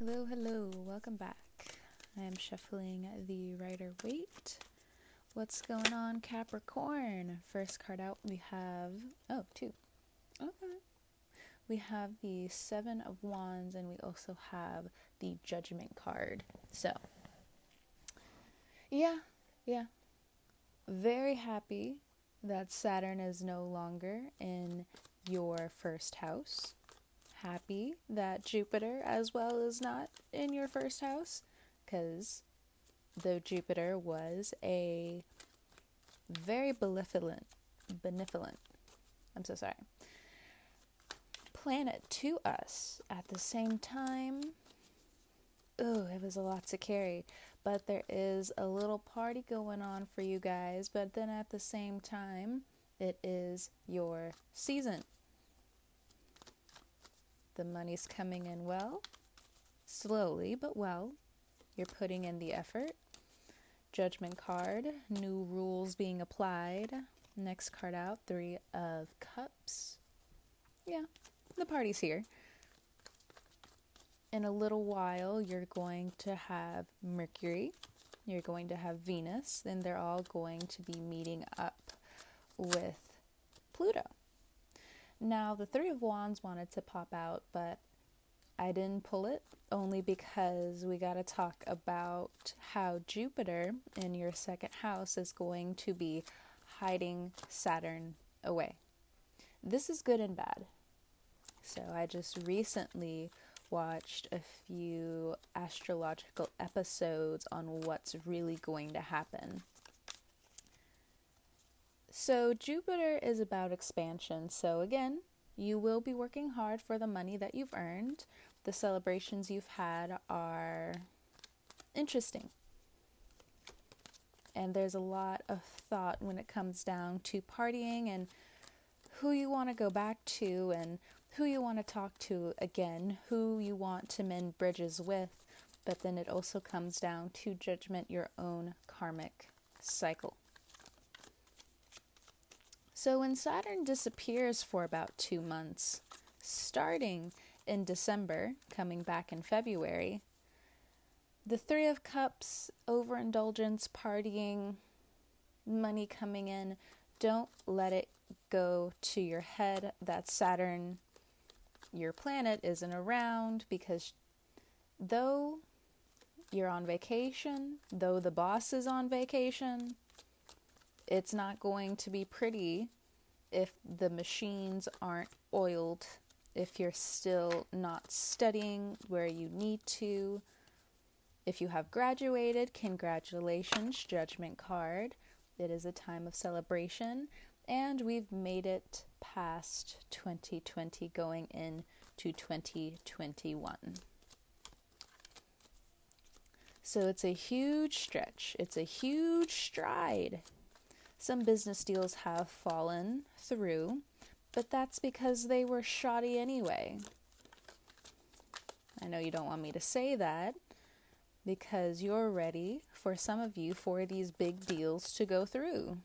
Hello, hello, welcome back. I am shuffling the Rider Waite. What's going on, Capricorn? First card out, we have, oh, two. Okay. We have the Seven of Wands, and we also have the Judgment card. So, yeah, yeah. Very happy that Saturn is no longer in your first house happy that Jupiter as well is not in your first house because though Jupiter was a very benevolent, benevolent, I'm so sorry, planet to us at the same time, oh, it was a lot to carry. But there is a little party going on for you guys, but then at the same time, it is your season. The money's coming in well, slowly but well. You're putting in the effort. Judgment card, new rules being applied. Next card out, Three of Cups. Yeah, the party's here. In a little while, you're going to have Mercury, you're going to have Venus, then they're all going to be meeting up with Pluto. Now, the Three of Wands wanted to pop out, but I didn't pull it only because we got to talk about how Jupiter in your second house is going to be hiding Saturn away. This is good and bad. So, I just recently watched a few astrological episodes on what's really going to happen so, Jupiter is about expansion. So, again, you will be working hard for the money that you've earned. The celebrations you've had are interesting. And there's a lot of thought when it comes down to partying and who you want to go back to and who you want to talk to again, who you want to mend bridges with. But then it also comes down to judgment, your own karmic cycle. So when Saturn disappears for about two months, starting in December, coming back in February, the Three of Cups, overindulgence, partying, money coming in, don't let it go to your head that Saturn, your planet, isn't around because though you're on vacation, though the boss is on vacation, it's not going to be pretty if the machines aren't oiled, if you're still not studying where you need to. If you have graduated, congratulations, judgment card. It is a time of celebration, and we've made it past 2020 going into 2021. So it's a huge stretch, it's a huge stride some business deals have fallen through, but that's because they were shoddy anyway. I know you don't want me to say that because you're ready for some of you for these big deals to go through.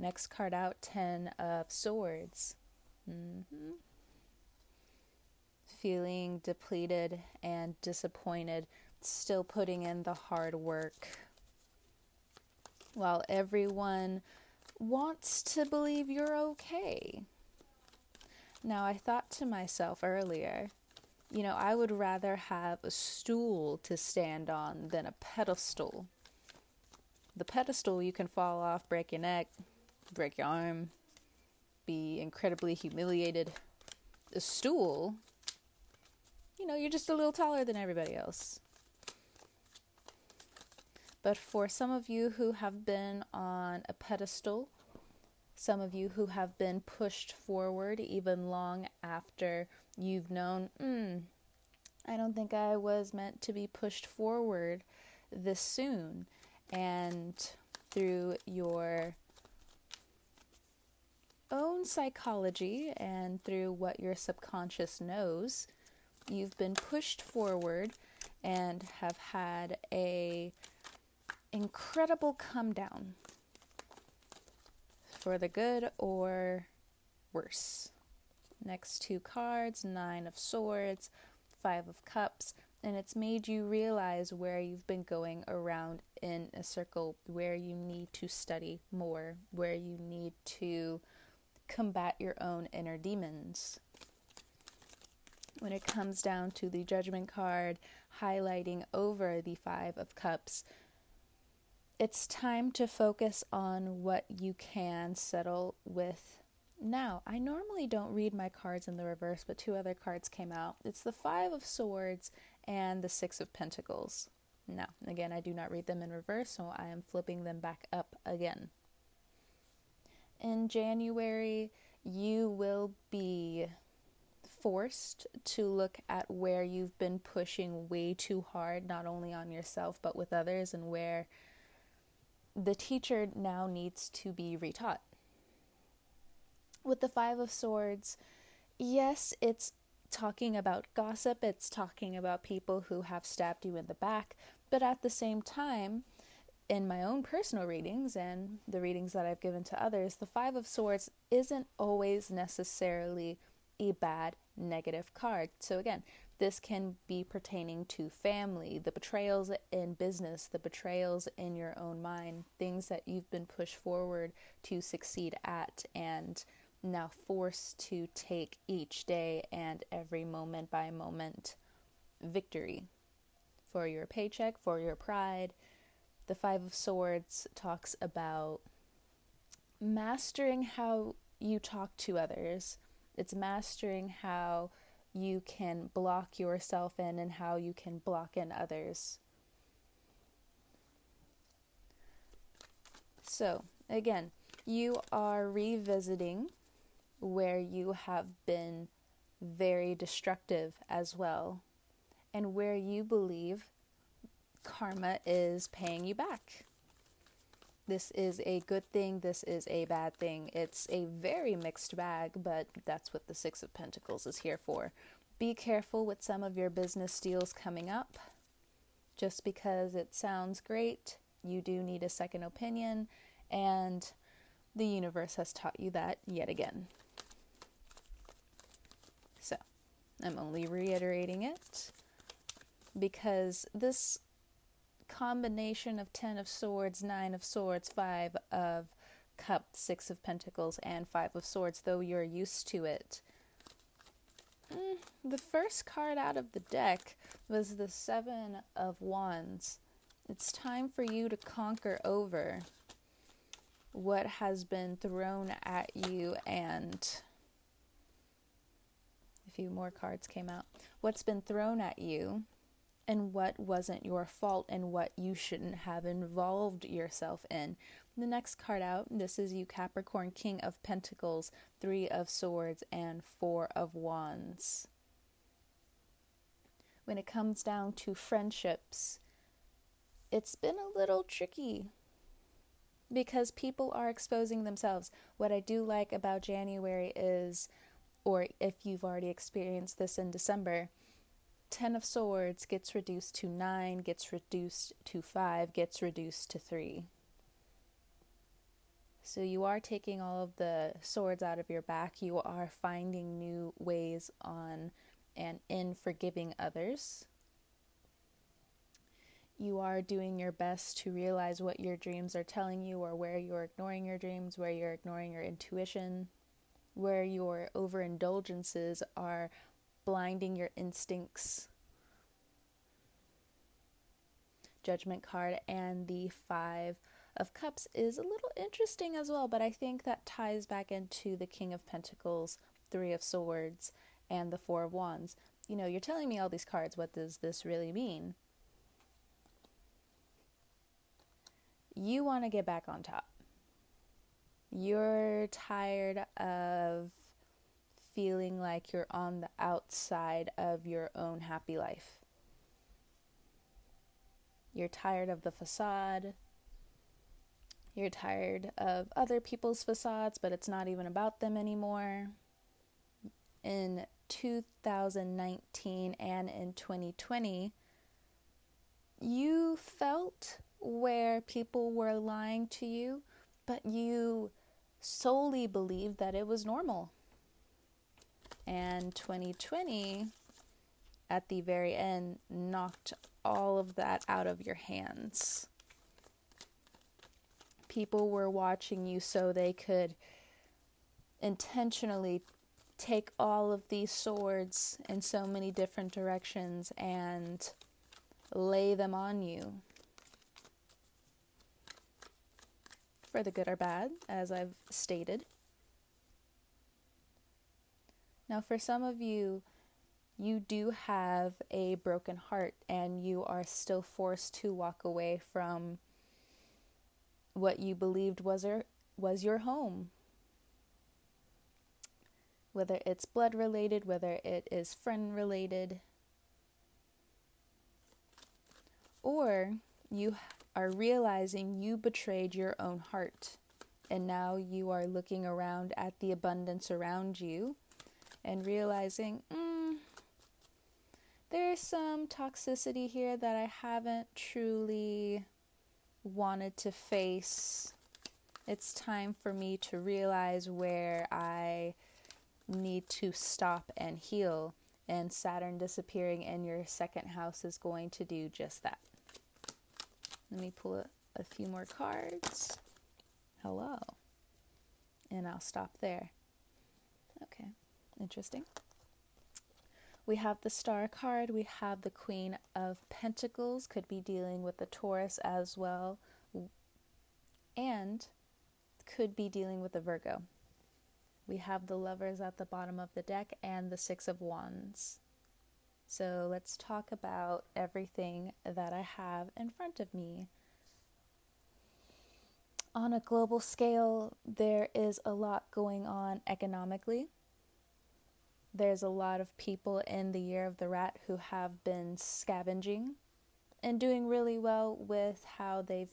Next card out 10 of Swords. Mm-hmm. Feeling depleted and disappointed, still putting in the hard work while everyone wants to believe you're okay. Now, I thought to myself earlier, you know, I would rather have a stool to stand on than a pedestal. The pedestal, you can fall off, break your neck, break your arm, be incredibly humiliated. A stool, you know, you're just a little taller than everybody else. But for some of you who have been on a pedestal, some of you who have been pushed forward even long after you've known, mm, I don't think I was meant to be pushed forward this soon. And through your own psychology and through what your subconscious knows, you've been pushed forward and have had a incredible come down for the good or worse. Next two cards Nine of Swords, Five of Cups, and it's made you realize where you've been going around in a circle, where you need to study more, where you need to combat your own inner demons. When it comes down to the Judgment card highlighting over the Five of Cups, it's time to focus on what you can settle with now. I normally don't read my cards in the reverse, but two other cards came out. It's the Five of Swords and the Six of Pentacles. Now, again, I do not read them in reverse, so I am flipping them back up again. In January, you will be forced to look at where you've been pushing way too hard, not only on yourself, but with others, and where the teacher now needs to be retaught. With the Five of Swords, yes, it's talking about gossip, it's talking about people who have stabbed you in the back, but at the same time, in my own personal readings and the readings that I've given to others, the Five of Swords isn't always necessarily a bad negative card. So, again, this can be pertaining to family, the betrayals in business, the betrayals in your own mind, things that you've been pushed forward to succeed at and now forced to take each day and every moment by moment victory for your paycheck, for your pride. The Five of Swords talks about mastering how you talk to others. It's mastering how you can block yourself in and how you can block in others. So, again, you are revisiting where you have been very destructive as well, and where you believe karma is paying you back. This is a good thing, this is a bad thing. It's a very mixed bag, but that's what the Six of Pentacles is here for. Be careful with some of your business deals coming up. Just because it sounds great, you do need a second opinion, and the universe has taught you that yet again. So, I'm only reiterating it because this combination of Ten of Swords, Nine of Swords, Five of Cups, Six of Pentacles, and Five of Swords, though you're used to it. Mm, the first card out of the deck was the Seven of Wands. It's time for you to conquer over what has been thrown at you and a few more cards came out. What's been thrown at you and what wasn't your fault and what you shouldn't have involved yourself in. The next card out, this is you, Capricorn, King of Pentacles, Three of Swords, and Four of Wands. When it comes down to friendships, it's been a little tricky because people are exposing themselves. What I do like about January is, or if you've already experienced this in December, Ten of Swords gets reduced to nine, gets reduced to five, gets reduced to three. So you are taking all of the swords out of your back. You are finding new ways on and in forgiving others. You are doing your best to realize what your dreams are telling you, or where you're ignoring your dreams, where you're ignoring your intuition, where your overindulgences are blinding your instincts. Judgment card and the Five of Cups is a little interesting as well, but I think that ties back into the King of Pentacles, Three of Swords, and the Four of Wands. You know, you're telling me all these cards. What does this really mean? You want to get back on top. You're tired of feeling like you're on the outside of your own happy life. You're tired of the facade. You're tired of other people's facades, but it's not even about them anymore. In 2019 and in 2020, you felt where people were lying to you, but you solely believed that it was normal. And 2020, at the very end knocked all of that out of your hands. People were watching you so they could intentionally take all of these swords in so many different directions and lay them on you. For the good or bad, as I've stated. Now, for some of you, you do have a broken heart and you are still forced to walk away from what you believed was your, was your home. Whether it's blood related, whether it is friend related, or you are realizing you betrayed your own heart and now you are looking around at the abundance around you and realizing, mm, there's some toxicity here that I haven't truly wanted to face. It's time for me to realize where I need to stop and heal. And Saturn disappearing in your second house is going to do just that. Let me pull a, a few more cards. Hello. And I'll stop there. Okay, interesting. We have the Star card. We have the Queen of Pentacles, could be dealing with the Taurus as well, and could be dealing with the Virgo. We have the Lovers at the bottom of the deck and the Six of Wands. So let's talk about everything that I have in front of me. On a global scale, there is a lot going on economically there's a lot of people in the year of the rat who have been scavenging and doing really well with how they've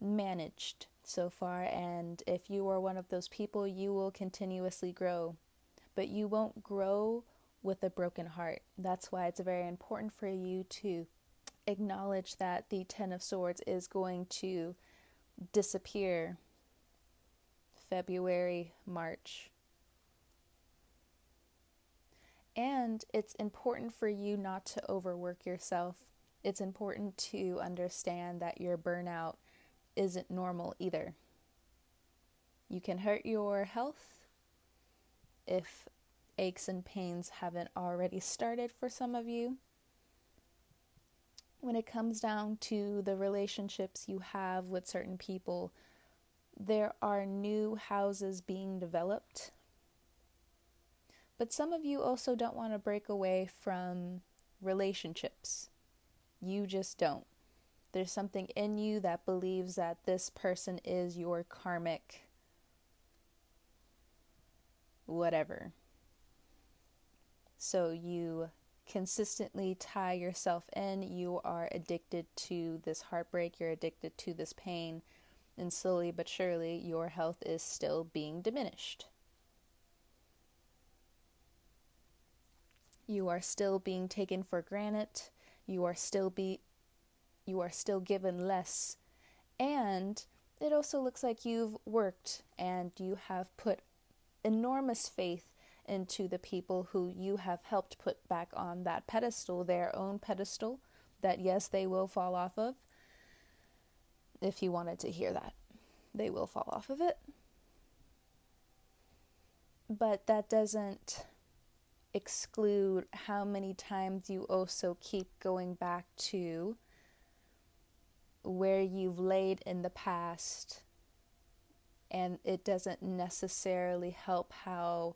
managed so far. And if you are one of those people, you will continuously grow, but you won't grow with a broken heart. That's why it's very important for you to acknowledge that the Ten of Swords is going to disappear February, March, and it's important for you not to overwork yourself. It's important to understand that your burnout isn't normal either. You can hurt your health if aches and pains haven't already started for some of you. When it comes down to the relationships you have with certain people, there are new houses being developed but some of you also don't want to break away from relationships. You just don't. There's something in you that believes that this person is your karmic whatever. So you consistently tie yourself in. You are addicted to this heartbreak, you're addicted to this pain, and slowly but surely your health is still being diminished. You are still being taken for granted. You are still be you are still given less. And it also looks like you've worked and you have put enormous faith into the people who you have helped put back on that pedestal, their own pedestal, that yes, they will fall off of. If you wanted to hear that, they will fall off of it. But that doesn't exclude how many times you also keep going back to where you've laid in the past and it doesn't necessarily help how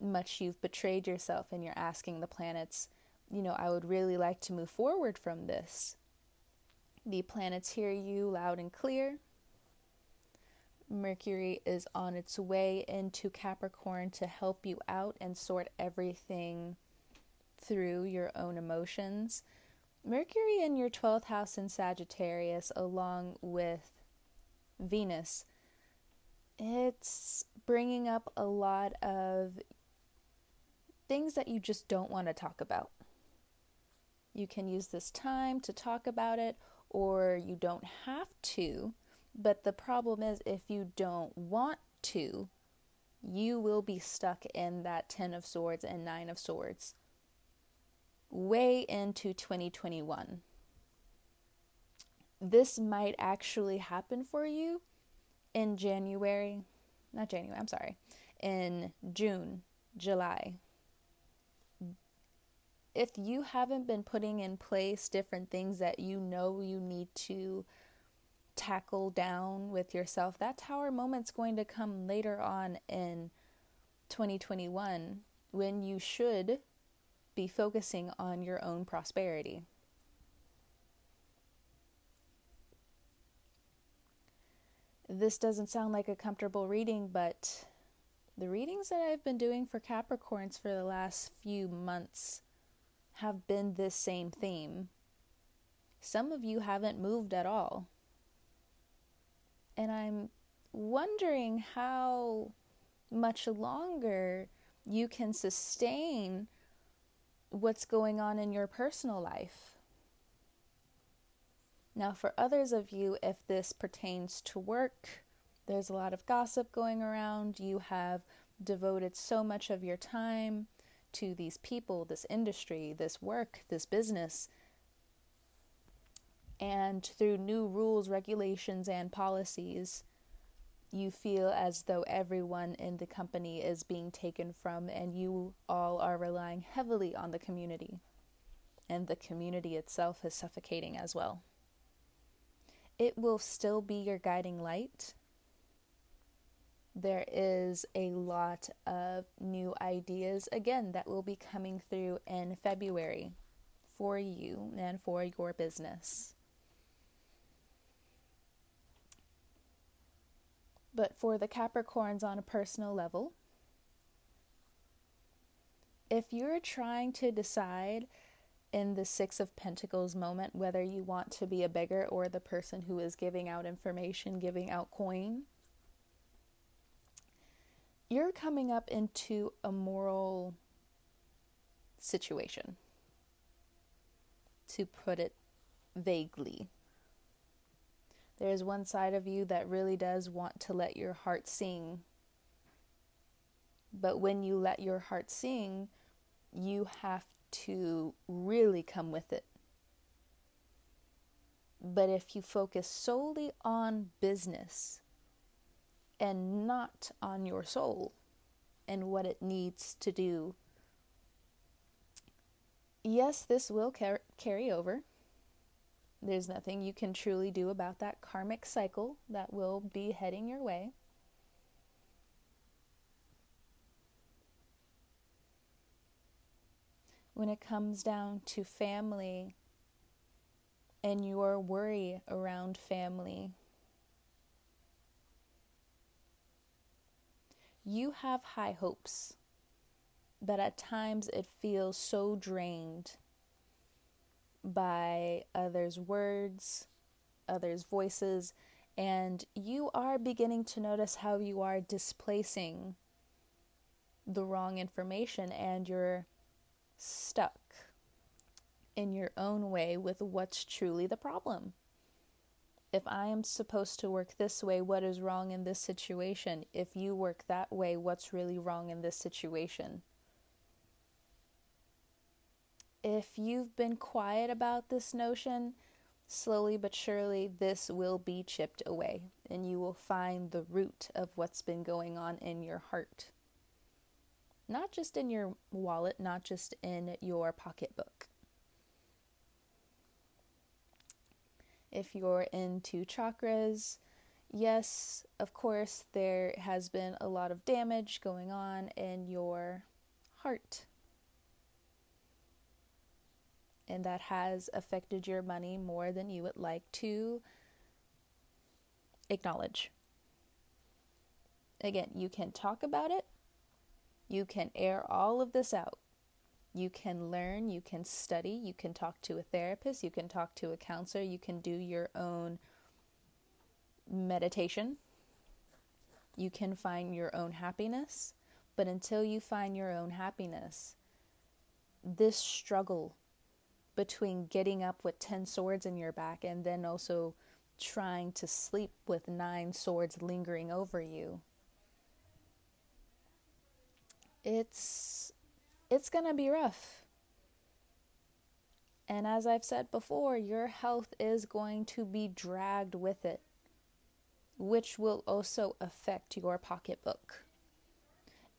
much you've betrayed yourself and you're asking the planets you know i would really like to move forward from this. The planets hear you loud and clear Mercury is on its way into Capricorn to help you out and sort everything through your own emotions. Mercury in your 12th house in Sagittarius, along with Venus, it's bringing up a lot of things that you just don't want to talk about. You can use this time to talk about it, or you don't have to but the problem is, if you don't want to, you will be stuck in that Ten of Swords and Nine of Swords. way into 2021. This might actually happen for you in January, not January, I'm sorry, in June, July. If you haven't been putting in place different things that you know you need to tackle down with yourself, that tower moment's going to come later on in 2021 when you should be focusing on your own prosperity. This doesn't sound like a comfortable reading, but the readings that I've been doing for Capricorns for the last few months have been this same theme. Some of you haven't moved at all. And I'm wondering how much longer you can sustain what's going on in your personal life. Now, for others of you, if this pertains to work, there's a lot of gossip going around. You have devoted so much of your time to these people, this industry, this work, this business. And through new rules, regulations, and policies, you feel as though everyone in the company is being taken from, and you all are relying heavily on the community. And the community itself is suffocating as well. It will still be your guiding light. There is a lot of new ideas, again, that will be coming through in February for you and for your business. But for the Capricorns on a personal level, if you're trying to decide in the Six of Pentacles moment whether you want to be a beggar or the person who is giving out information, giving out coin, you're coming up into a moral situation, to put it vaguely. There's one side of you that really does want to let your heart sing. But when you let your heart sing, you have to really come with it. But if you focus solely on business and not on your soul and what it needs to do, yes, this will car- carry over there's nothing you can truly do about that karmic cycle that will be heading your way. When it comes down to family and your worry around family, you have high hopes, but at times it feels so drained by others' words, others' voices, and you are beginning to notice how you are displacing the wrong information and you're stuck in your own way with what's truly the problem. If I am supposed to work this way, what is wrong in this situation? If you work that way, what's really wrong in this situation? If you've been quiet about this notion, slowly but surely this will be chipped away and you will find the root of what's been going on in your heart. Not just in your wallet, not just in your pocketbook. If you're into chakras, yes, of course, there has been a lot of damage going on in your heart and that has affected your money more than you would like to acknowledge. Again, you can talk about it, you can air all of this out. You can learn, you can study, you can talk to a therapist, you can talk to a counselor, you can do your own meditation. You can find your own happiness, but until you find your own happiness, this struggle between getting up with 10 swords in your back and then also trying to sleep with nine swords lingering over you. It's it's going to be rough. And as I've said before, your health is going to be dragged with it, which will also affect your pocketbook.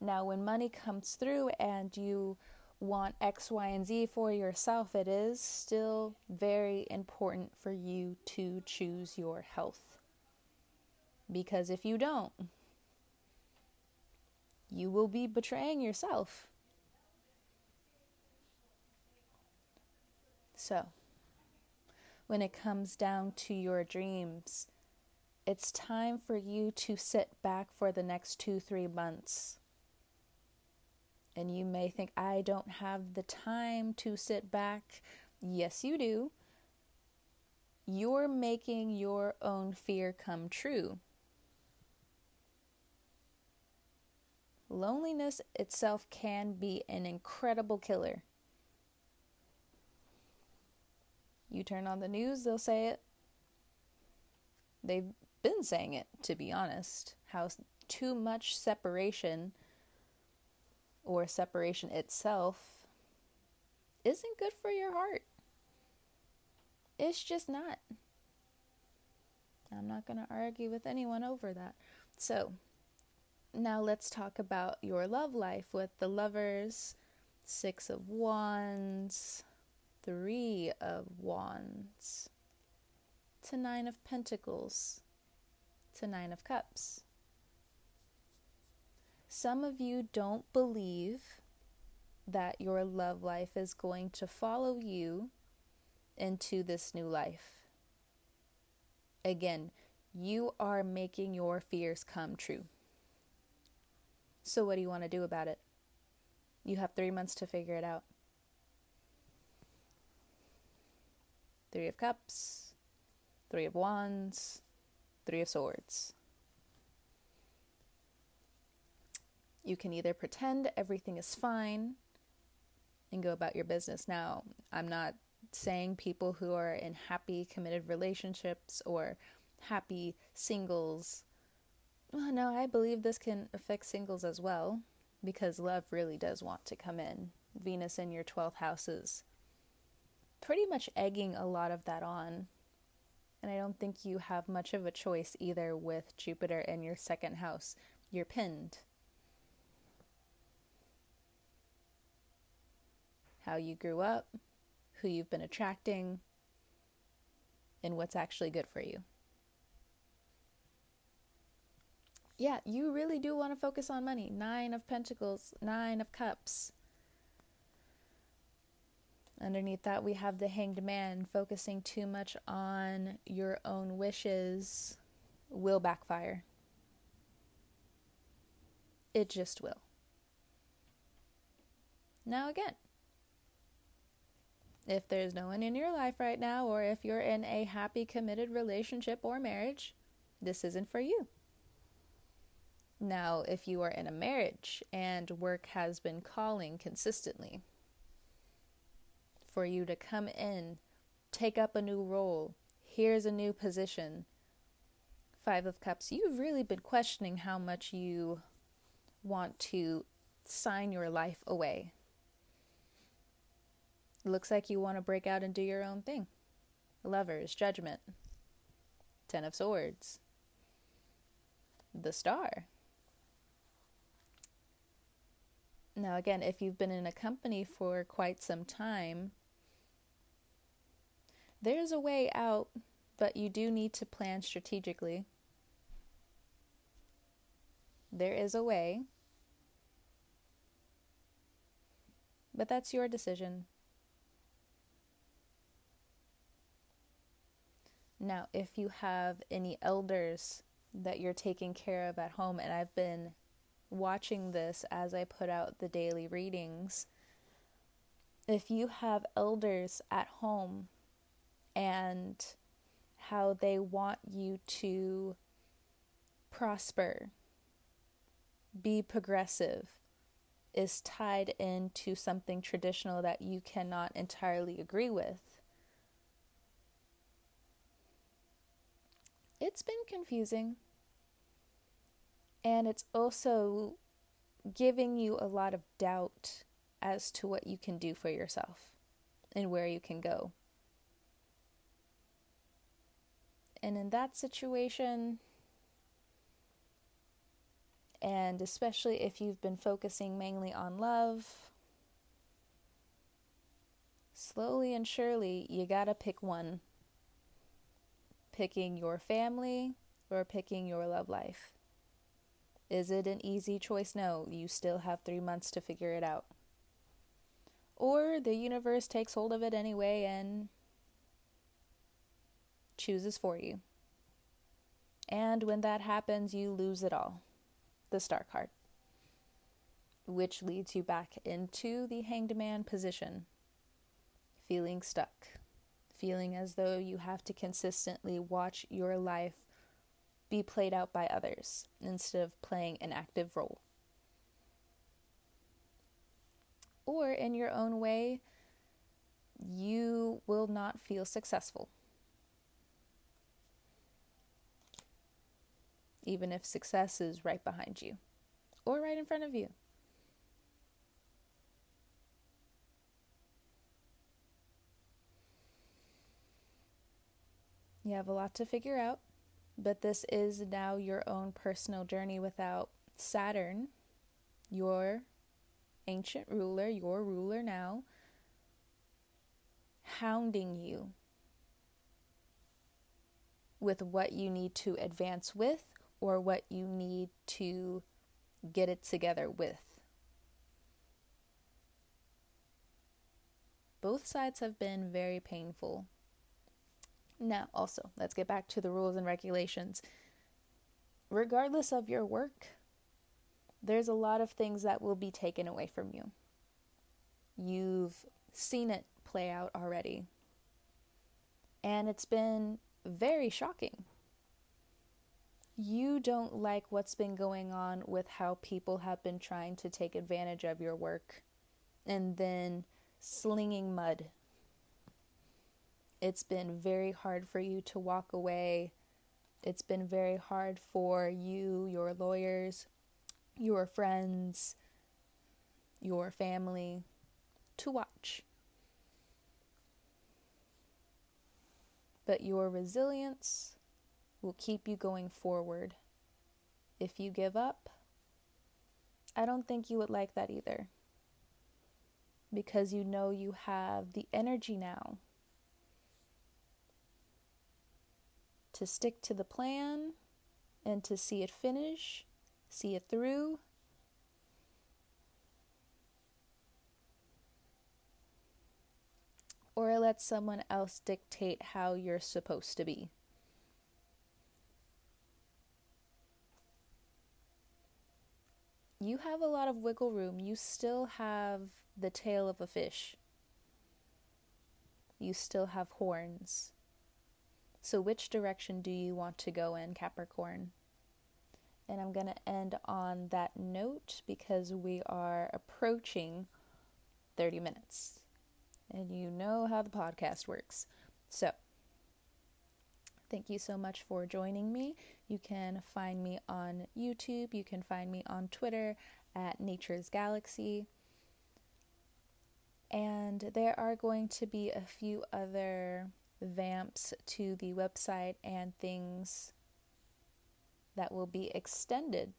Now, when money comes through and you want X, Y, and Z for yourself, it is still very important for you to choose your health. Because if you don't, you will be betraying yourself. So, when it comes down to your dreams, it's time for you to sit back for the next two, three months. And you may think, I don't have the time to sit back. Yes, you do. You're making your own fear come true. Loneliness itself can be an incredible killer. You turn on the news, they'll say it. They've been saying it, to be honest. How too much separation or separation itself isn't good for your heart. It's just not. I'm not going to argue with anyone over that. So, now let's talk about your love life with the lovers, Six of Wands, Three of Wands, to Nine of Pentacles, to Nine of Cups. Some of you don't believe that your love life is going to follow you into this new life. Again, you are making your fears come true. So, what do you want to do about it? You have three months to figure it out. Three of Cups, Three of Wands, Three of Swords. You can either pretend everything is fine and go about your business. Now, I'm not saying people who are in happy, committed relationships or happy singles well, no, I believe this can affect singles as well because love really does want to come in. Venus in your 12th house is pretty much egging a lot of that on. And I don't think you have much of a choice either with Jupiter in your second house. You're pinned. How you grew up, who you've been attracting, and what's actually good for you. yeah, you really do want to focus on money. Nine of Pentacles, Nine of Cups. Underneath that, we have the Hanged Man. Focusing too much on your own wishes will backfire. It just will. Now, again, if there's no one in your life right now, or if you're in a happy, committed relationship or marriage, this isn't for you. Now, if you are in a marriage and work has been calling consistently for you to come in, take up a new role, here's a new position, Five of Cups, you've really been questioning how much you want to sign your life away. Looks like you want to break out and do your own thing. Lovers, Judgment, Ten of Swords, the Star. Now, again, if you've been in a company for quite some time, there's a way out, but you do need to plan strategically. There is a way, but that's your decision. Now, if you have any elders that you're taking care of at home, and I've been watching this as I put out the daily readings, if you have elders at home and how they want you to prosper, be progressive, is tied into something traditional that you cannot entirely agree with. It's been confusing. And it's also giving you a lot of doubt as to what you can do for yourself. and where you can go. And in that situation, and especially if you've been focusing mainly on love, slowly and surely you gotta pick one. Picking your family or picking your love life. Is it an easy choice? No, you still have three months to figure it out. Or the universe takes hold of it anyway and chooses for you. And when that happens, you lose it all the star card, which leads you back into the hanged man position, feeling stuck, feeling as though you have to consistently watch your life be played out by others instead of playing an active role. Or in your own way, you will not feel successful. Even if success is right behind you or right in front of you. You have a lot to figure out. But this is now your own personal journey without Saturn, your ancient ruler, your ruler now, hounding you with what you need to advance with or what you need to get it together with. Both sides have been very painful now, also, let's get back to the rules and regulations. Regardless of your work, there's a lot of things that will be taken away from you. You've seen it play out already. And it's been very shocking. You don't like what's been going on with how people have been trying to take advantage of your work and then slinging mud it's been very hard for you to walk away. It's been very hard for you, your lawyers, your friends, your family to watch. But your resilience will keep you going forward. If you give up, I don't think you would like that either. Because you know you have the energy now to stick to the plan and to see it finish, see it through. Or let someone else dictate how you're supposed to be. You have a lot of wiggle room. You still have the tail of a fish. You still have horns. So, which direction do you want to go in, Capricorn? And I'm going to end on that note because we are approaching 30 minutes. And you know how the podcast works. So, thank you so much for joining me. You can find me on YouTube, you can find me on Twitter at Nature's Galaxy. And there are going to be a few other vamps to the website and things that will be extended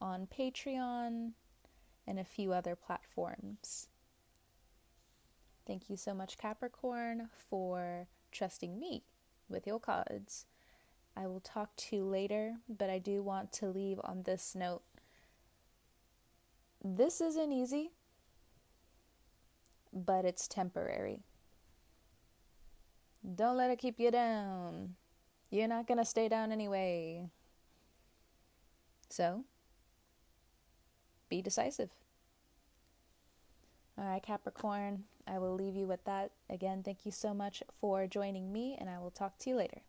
on Patreon and a few other platforms. Thank you so much, Capricorn, for trusting me with your cards. I will talk to you later, but I do want to leave on this note. This isn't easy but it's temporary. Don't let it keep you down. You're not going to stay down anyway. So, be decisive. All right, Capricorn, I will leave you with that. Again, thank you so much for joining me, and I will talk to you later.